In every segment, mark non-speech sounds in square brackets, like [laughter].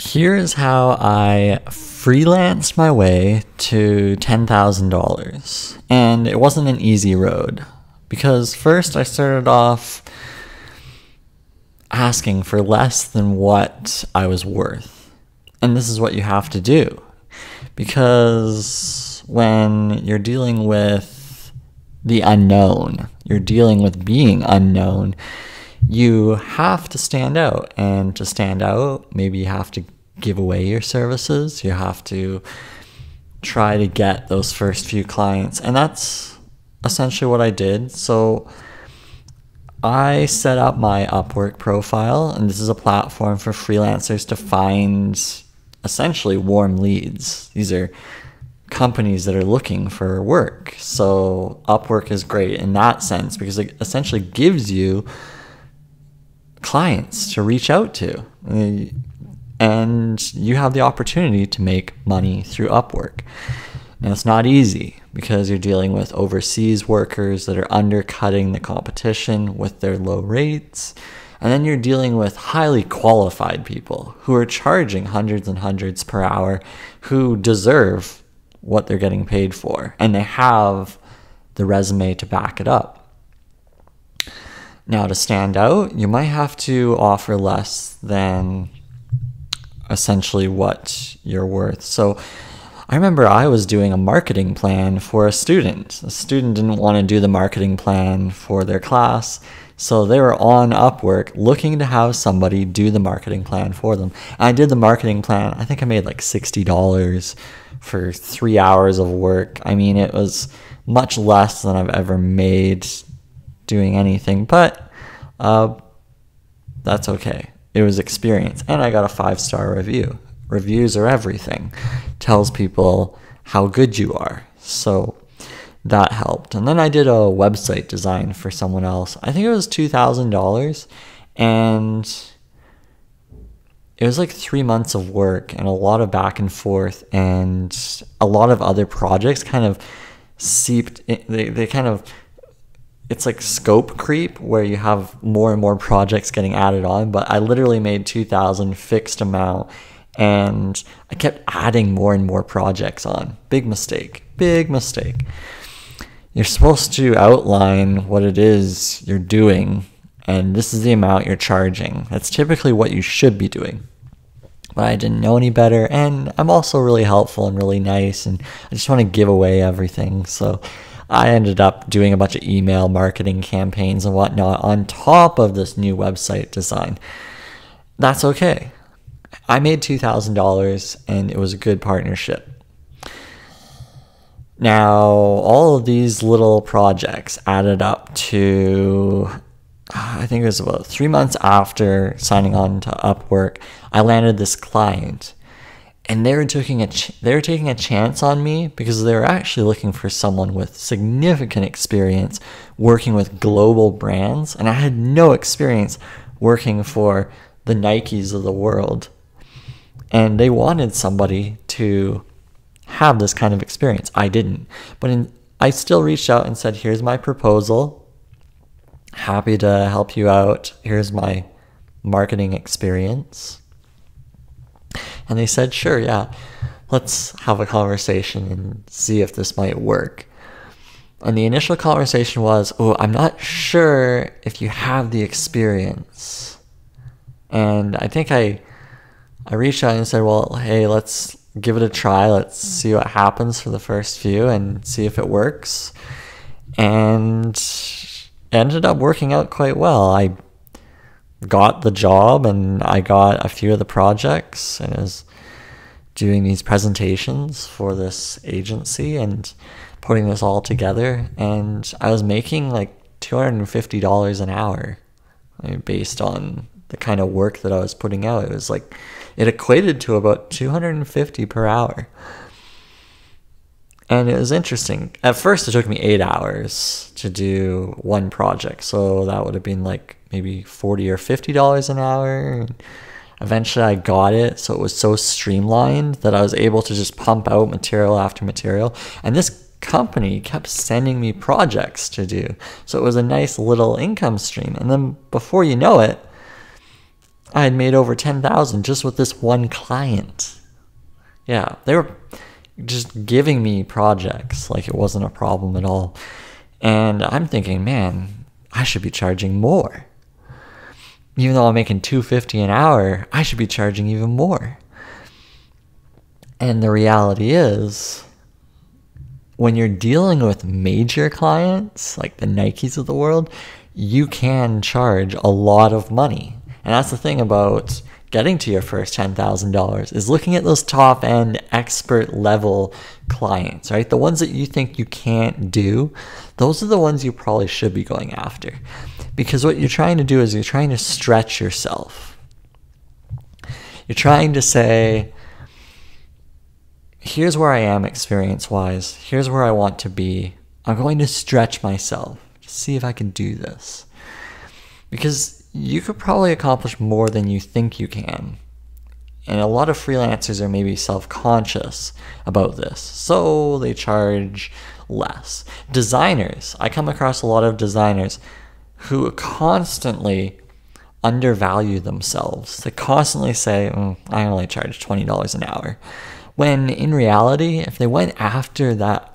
Here is how I freelanced my way to $10,000. And it wasn't an easy road because first I started off asking for less than what I was worth. And this is what you have to do because when you're dealing with the unknown, you're dealing with being unknown you have to stand out. And to stand out, maybe you have to give away your services. You have to try to get those first few clients. And that's essentially what I did. So I set up my Upwork profile, and this is a platform for freelancers to find essentially warm leads. These are companies that are looking for work. So Upwork is great in that sense because it essentially gives you clients to reach out to. And you have the opportunity to make money through Upwork. Now, it's not easy because you're dealing with overseas workers that are undercutting the competition with their low rates. And then you're dealing with highly qualified people who are charging hundreds and hundreds per hour who deserve what they're getting paid for. And they have the resume to back it up. Now, to stand out, you might have to offer less than essentially what you're worth. So, I remember I was doing a marketing plan for a student. A student didn't want to do the marketing plan for their class, so they were on Upwork looking to have somebody do the marketing plan for them. And I did the marketing plan. I think I made like $60 for three hours of work. I mean, it was much less than I've ever made doing anything, but uh, that's okay. It was experience, and I got a five star review. Reviews are everything. Tells people how good you are. So that helped. And then I did a website design for someone else. I think it was two thousand dollars, and it was like three months of work and a lot of back and forth and a lot of other projects kind of seeped in, they, they kind of it's like scope creep where you have more and more projects getting added on but i literally made 2000 fixed amount and i kept adding more and more projects on. Big mistake big mistake. You're supposed to outline what it is you're doing and this is the amount you're charging. That's typically what you should be doing. But i didn't know any better and i'm also really helpful and really nice and i just want to give away everything so I ended up doing a bunch of email marketing campaigns and whatnot on top of this new website design. That's okay. I made $2,000 and it was a good partnership. Now, all of these little projects added up to, I think it was about three months after signing on to Upwork, I landed this client and they were taking a ch- they were taking a chance on me because they were actually looking for someone with significant experience working with global brands. And I had no experience working for the Nikes of the world. And they wanted somebody to have this kind of experience. I didn't. But in, I still reached out and said here's my proposal. Happy to help you out. Here's my marketing experience and they said, sure, yeah, let's have a conversation and see if this might work. And the initial conversation was, oh, I'm not sure if you have the experience. And I think I I reached out and said, well, hey, let's give it a try. Let's see what happens for the first few and see if it works. And ended up working out quite well. I got the job and I got a few of the projects and was doing these presentations for this agency and putting this all together and I was making like $250 an hour based on the kind of work that I was putting out. It was like it equated to about 250 per hour. And it was interesting. At first it took me 8 hours to do one project. So that would have been like maybe 40 or 50 dollars an hour eventually i got it so it was so streamlined that i was able to just pump out material after material and this company kept sending me projects to do so it was a nice little income stream and then before you know it I had made over 10,000 just with this one client. Yeah, they were just giving me projects like it wasn't a problem at all. And I'm thinking, man, I should be charging more. Even though I'm making 250 an hour, I should be charging even more. And the reality is when you're dealing with major clients like the Nikes of the world, you can charge a lot of money. And that's the thing about getting to your first $10,000 is looking at those top end expert level clients, right? The ones that you think you can't do, those are the ones you probably should be going after. Because what you're trying to do is you're trying to stretch yourself. You're trying to say, here's where I am experience wise, here's where I want to be. I'm going to stretch myself to see if I can do this. Because you could probably accomplish more than you think you can. And a lot of freelancers are maybe self conscious about this, so they charge less. Designers, I come across a lot of designers who constantly undervalue themselves. They constantly say, mm, I only charge $20 an hour. When in reality, if they went after that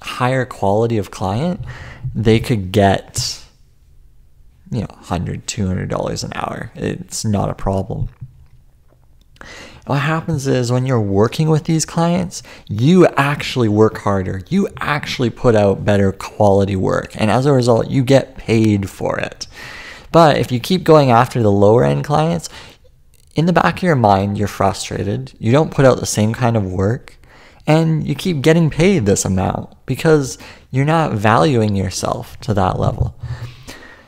higher quality of client, they could get you know, 100 $200 an hour. It's not a problem. What happens is when you're working with these clients, you actually work harder. You actually put out better quality work. And as a result, you get paid for it. But if you keep going after the lower end clients, in the back of your mind, you're frustrated. You don't put out the same kind of work. And you keep getting paid this amount because you're not valuing yourself to that level.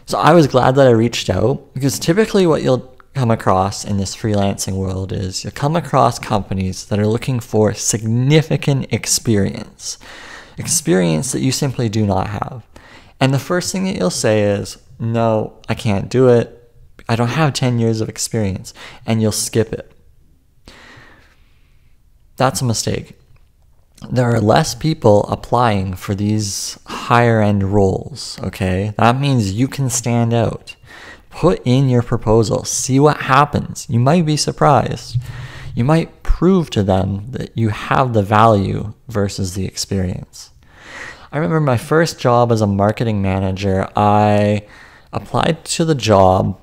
So I was glad that I reached out because typically what you'll come across in this freelancing world is you'll come across companies that are looking for significant experience, experience that you simply do not have. And the first thing that you'll say is, no, I can't do it. I don't have 10 years of experience. And you'll skip it. That's a mistake there are less people applying for these higher end roles, okay? That means you can stand out. Put in your proposal, see what happens. You might be surprised. You might prove to them that you have the value versus the experience. I remember my first job as a marketing manager, I applied to the job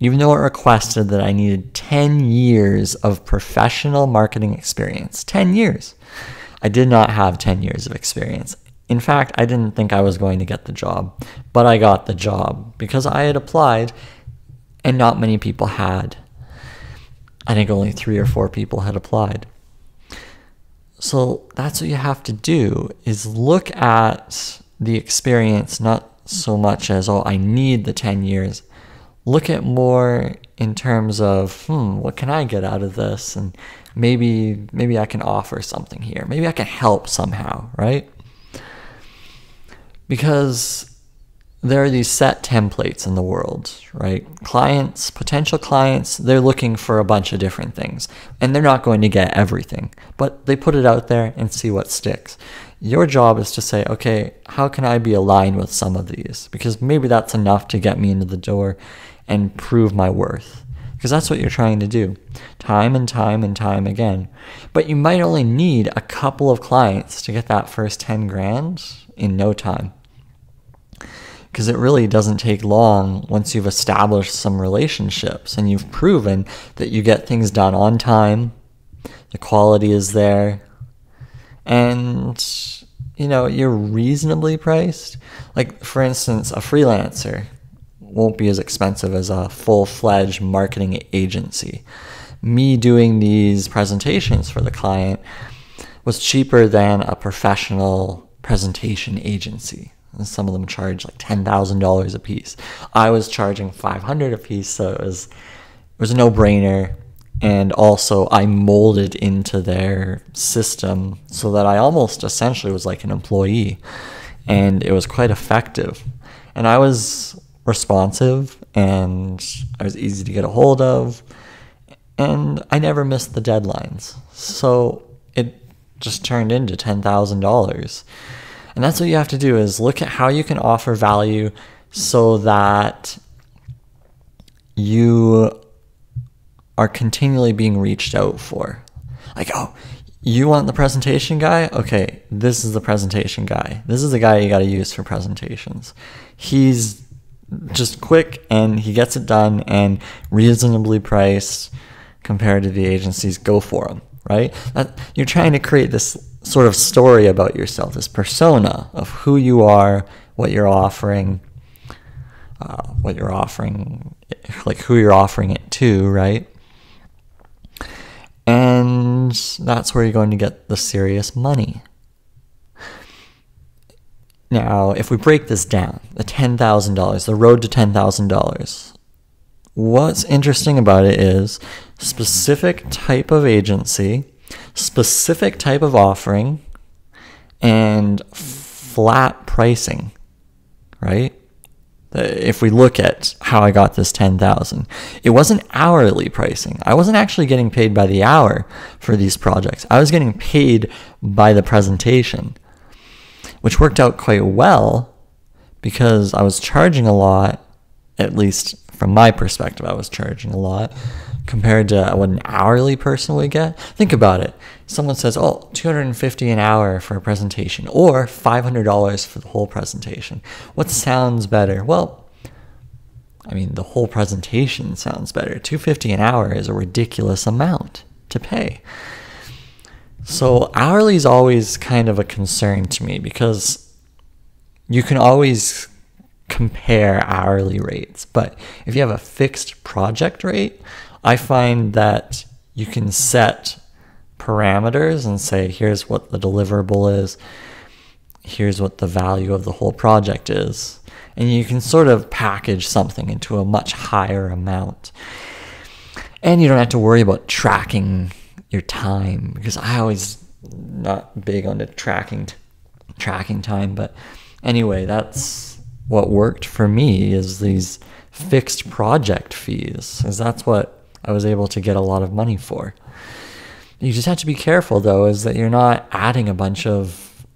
even though it requested that I needed 10 years of professional marketing experience. 10 years. I did not have 10 years of experience. In fact, I didn't think I was going to get the job, but I got the job because I had applied and not many people had. I think only three or four people had applied. So that's what you have to do is look at the experience not so much as oh I need the 10 years. Look at more in terms of hmm what can I get out of this and maybe maybe I can offer something here. Maybe I can help somehow, right? Because there are these set templates in the world, right? Clients, potential clients, they're looking for a bunch of different things and they're not going to get everything, but they put it out there and see what sticks. Your job is to say, okay, how can I be aligned with some of these? Because maybe that's enough to get me into the door and prove my worth because that's what you're trying to do time and time and time again. But you might only need a couple of clients to get that first 10 grand in no time. Because it really doesn't take long once you've established some relationships and you've proven that you get things done on time, the quality is there, and you know, you're reasonably priced. Like, for instance, a freelancer won't be as expensive as a full fledged marketing agency. Me doing these presentations for the client was cheaper than a professional presentation agency. And some of them charge like $10,000 a piece. I was charging 500 a piece, so it was it was a no-brainer and also I molded into their system so that I almost essentially was like an employee and it was quite effective. And I was responsive and I was easy to get a hold of and I never missed the deadlines. So it just turned into $10,000. And that's what you have to do is look at how you can offer value so that you are continually being reached out for. Like, oh, you want the presentation guy? Okay, this is the presentation guy. This is the guy you got to use for presentations. He's just quick and he gets it done and reasonably priced compared to the agencies. Go for him, right? That, you're trying to create this sort of story about yourself, this persona of who you are, what you're offering, uh, what you're offering, like who you're offering it to, right? And that's where you're going to get the serious money. Now, if we break this down, the $10,000, the road to $10,000, what's interesting about it is specific type of agency, specific type of offering, and flat pricing, right? Uh, if we look at how I got this 10,000. It wasn't hourly pricing. I wasn't actually getting paid by the hour for these projects. I was getting paid by the presentation, which worked out quite well because I was charging a lot, at least from my perspective, I was charging a lot compared to what an hourly person would get. Think about it. Someone says, "Oh, 250 an hour for a presentation or $500 for the whole presentation." What sounds better? Well, I mean, the whole presentation sounds better. 250 an hour is a ridiculous amount to pay. So, hourly is always kind of a concern to me because you can always compare hourly rates. But if you have a fixed project rate, I find that you can set parameters and say, here's what the deliverable is, here's what the value of the whole project is. And you can sort of package something into a much higher amount. And you don't have to worry about tracking your time because I always not big on the tracking tracking time, but anyway, that's what worked for me is these fixed project fees. Because that's what I was able to get a lot of money for. You just have to be careful though, is that you're not adding a bunch of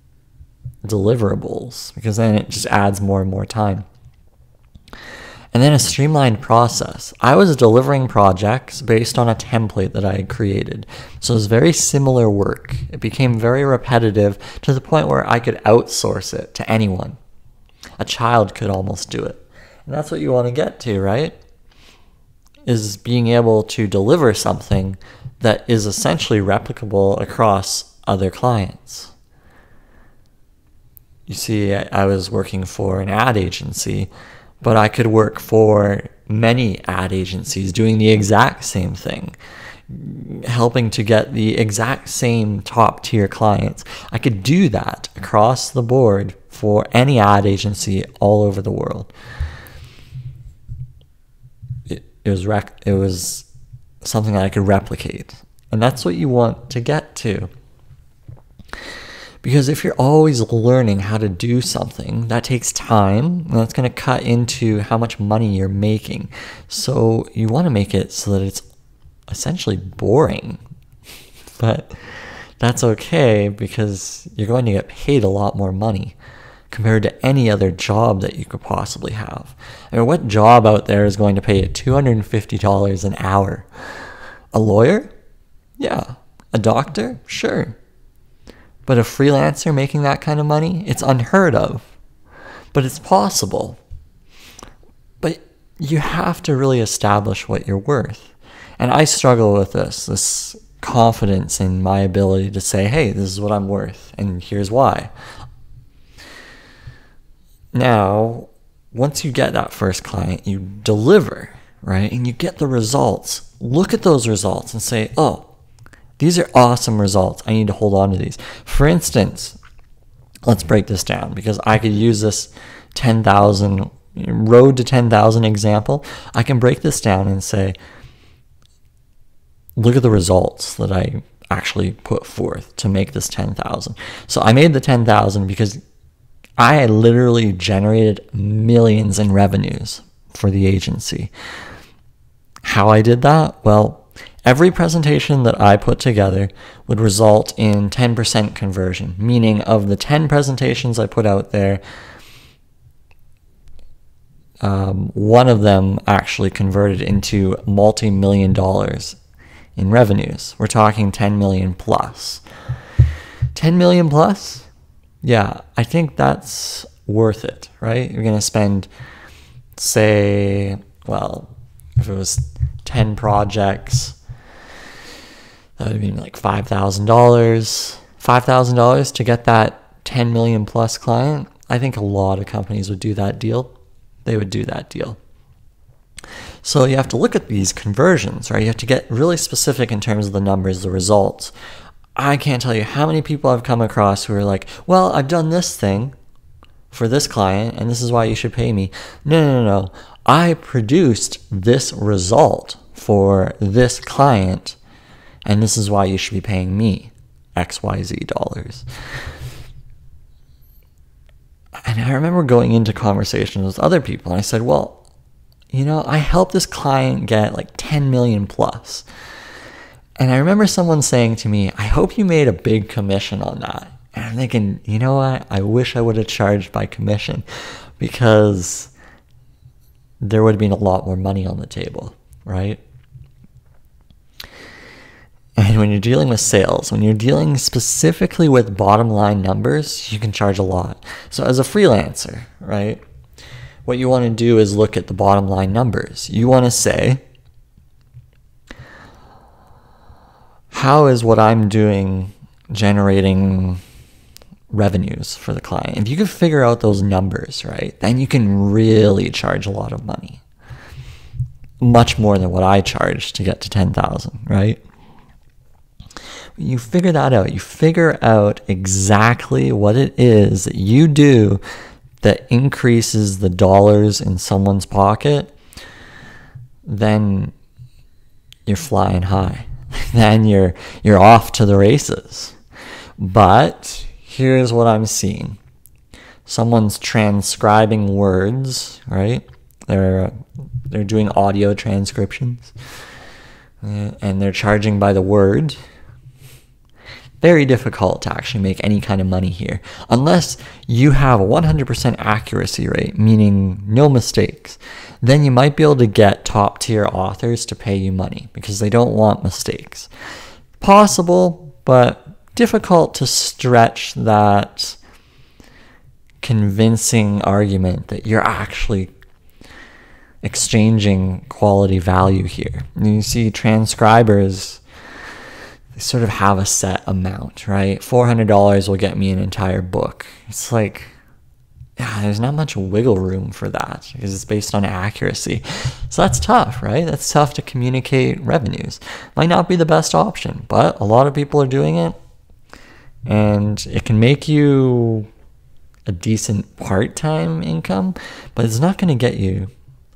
deliverables because then it just adds more and more time. And then a streamlined process. I was delivering projects based on a template that I had created. So it was very similar work. It became very repetitive to the point where I could outsource it to anyone. A child could almost do it. And that's what you want to get to, right? is being able to deliver something that is essentially replicable across other clients. You see, I was working for an ad agency, but I could work for many ad agencies doing the exact same thing, helping to get the exact same top tier clients. I could do that across the board for any ad agency all over the world it was rec- it was something that I could replicate. And that's what you want to get to. Because if you're always learning how to do something, that takes time, and that's going to cut into how much money you're making. So you want to make it so that it's essentially boring. [laughs] But that's okay because you're going to get paid a lot more money compared to any other job that you could possibly have. I mean, what job out there is going to pay you $250 an hour? A lawyer? Yeah. A doctor? Sure. But a freelancer making that kind of money? It's unheard of. But it's possible. But you have to really establish what you're worth. And I struggle with this this confidence in my ability to say, hey, this is what I'm worth, and here's why. Now, once you get that first client, you deliver, right? And you get the results. Look at those results and say, oh, these are awesome results. I need to hold on to these. For instance, let's break this down because I could use this 10,000 road to 10,000 example. I can break this down and say, look at the results that I actually put forth to make this 10,000. So I made the 10,000 because I literally generated millions in revenues for the agency. How I did that? Well, every presentation that I put together would result in 10% conversion, meaning of the 10 presentations I put out there, um, one of them actually converted into multi million dollars in revenues. We're talking 10 million plus. 10 million plus? Yeah, I think that's worth it, right? You're going to spend, say, well, if it was 10 projects, that would be like $5,000. $5,000 to get that 10 million plus client. I think a lot of companies would do that deal. They would do that deal. So you have to look at these conversions, right? You have to get really specific in terms of the numbers, the results. I can't tell you how many people I've come across who are like, well, I've done this thing for this client and this is why you should pay me. No, no, no, no. I produced this result for this client and this is why you should be paying me XYZ dollars. And I remember going into conversations with other people and I said, well, you know, I helped this client get like 10 million plus. And I remember someone saying to me, I hope you made a big commission on that. And I'm thinking, you know what? I wish I would have charged by commission because there would have been a lot more money on the table, right? And when you're dealing with sales, when you're dealing specifically with bottom line numbers, you can charge a lot. So as a freelancer, right? What you want to do is look at the bottom line numbers. You want to say, how is what I'm doing generating revenues for the client? If you can figure out those numbers, right, then you can really charge a lot of money. Much more than what I charge to get to 10,000, right? You figure that out. You figure out exactly what it is that you do that increases the dollars in someone's pocket, then you're flying high. [laughs] then you're you're off to the races. But here's what I'm seeing. Someone's transcribing words, right? They're they're doing audio transcriptions. Uh, and they're charging by the word. Very difficult to actually make any kind of money here unless you have a 100% accuracy rate, meaning no mistakes then you might be able to get top tier authors to pay you money because they don't want mistakes. Possible, but difficult to stretch that convincing argument that you're actually exchanging quality value here. And you see transcribers sort of have a set amount, right? $400 will get me an entire book. It's like yeah, there's not much wiggle room for that because it's based on accuracy. So that's tough, right? That's tough to communicate revenues. Might not be the best option, but a lot of people are doing it. And it can make you a decent part time income, but it's not going to get you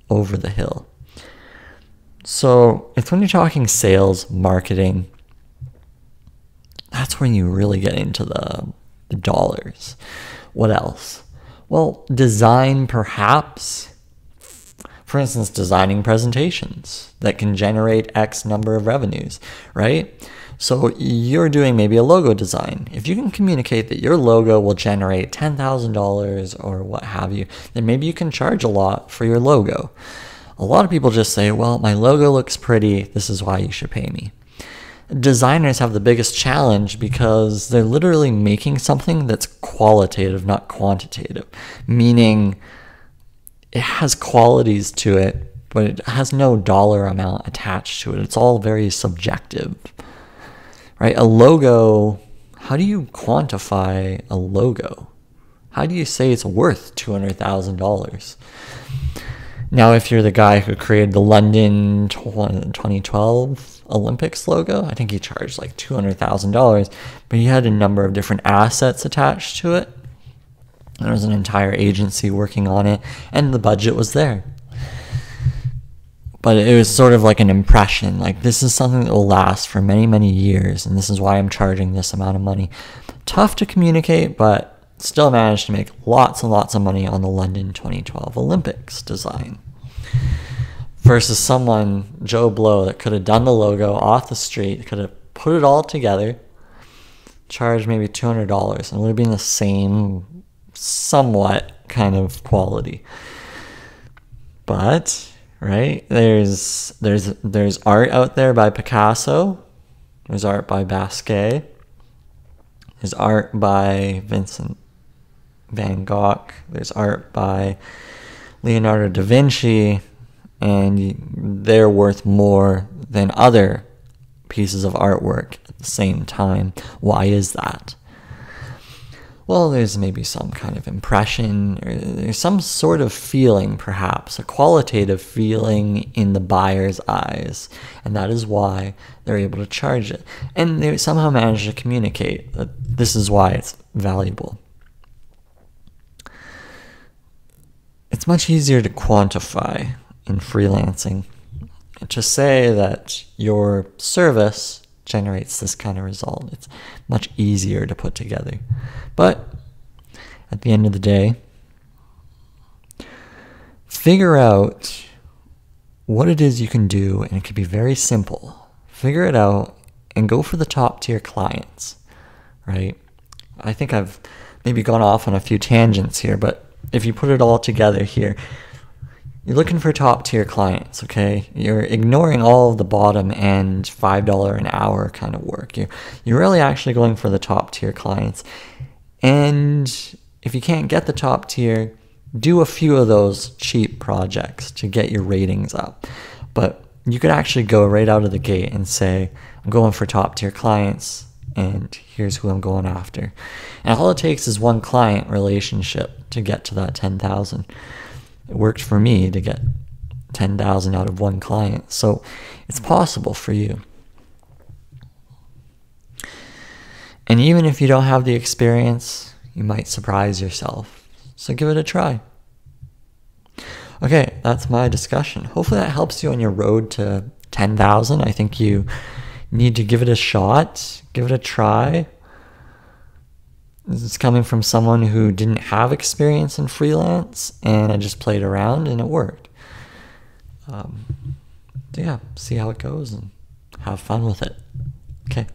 over the hill. So it's when you're talking sales, marketing, that's when you really get into the, the dollars. What else? Well, design perhaps. For instance, designing presentations that can generate X number of revenues, right? So you're doing maybe a logo design. If you can communicate that your logo will generate $10,000 or what have you, then maybe you can charge a lot for your logo. A lot of people just say, well, my logo looks pretty. This is why you should pay me designers have the biggest challenge because they're literally making something that's qualitative, not quantitative, meaning it has qualities to it, but it has no dollar amount attached to it. It's all very subjective, right? A logo, how do you quantify a logo? How do you say it's worth $200,000? Now, if you're the guy who created the London 2012 Olympics logo. I think he charged like $200,000, but he had a number of different assets attached to it. There was an entire agency working on it, and the budget was there. But it was sort of like an impression like, this is something that will last for many, many years, and this is why I'm charging this amount of money. Tough to communicate, but still managed to make lots and lots of money on the London 2012 Olympics design versus someone, Joe Blow, that could have done the logo off the street, could have put it all together, charged maybe $200, and it would have been the same, somewhat kind of quality. But right there's there's there's art out there by Picasso. There's art by Basquiat. There's art by Vincent Van Gogh. There's art by Leonardo da Vinci, and they're worth more than other pieces of artwork at the same time. Why is that? Well, there's maybe some kind of impression, or there's some sort of feeling, perhaps, a qualitative feeling in the buyer's eyes, and that is why they're able to charge it. And they somehow manage to communicate that this is why it's valuable. It's much easier to quantify in freelancing. To say that your service generates this kind of result, it's much easier to put together. But at the end of the day, figure out what it is you can do, and it can be very simple. Figure it out and go for the top tier clients, right? I think I've maybe gone off on a few tangents here, but if you put it all together here, you're looking for top tier clients, okay? You're ignoring all the bottom end $5 an hour kind of work. You're, you're really actually going for the top tier clients. And if you can't get the top tier, do a few of those cheap projects to get your ratings up. But you could actually go right out of the gate and say, I'm going for top tier clients, and here's who I'm going after. And all it takes is one client relationship to get to that 10,000. It worked for me to get 10,000 out of one client. So it's possible for you. And even if you don't have the experience, you might surprise yourself. So give it a try. Okay, that's my discussion. Hopefully that helps you on your road to 10,000. I think you need to give it a shot, give it a try. This is coming from someone who didn't have experience in freelance, and I just played around and it worked. Um, yeah, see how it goes and have fun with it. Okay.